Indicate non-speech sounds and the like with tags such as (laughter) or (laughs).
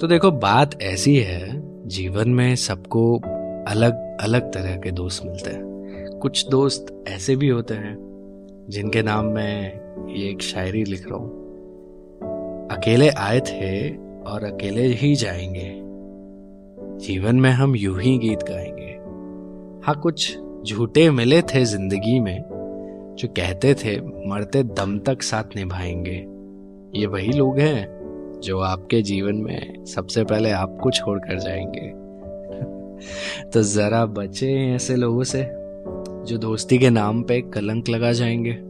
तो देखो, बात ऐसी है, जीवन में सबको अलग अलग तरह के दोस्त मिलते हैं। कुछ दोस्त ऐसे भी होते हैं, जिनके नाम मैं ये एक शायरी लिख रहा हूँ। अकेले आए थे और अकेले ही जाएँगे। जीवन में हम यूँ ही गीत गाएँगे। हाँ कुछ झूठे मिले थे ज़िंदगी में, जो कहते थे, मरते दम तक साथ निभाएँगे। ये वही लोग हैं जो आपके जीवन में सबसे पहले आपको छोड़कर जाएँगे। (laughs) तो जरा बचे ऐसे लोगों से, जो दोस्ती के नाम पे कलंक लगा जाएँगे।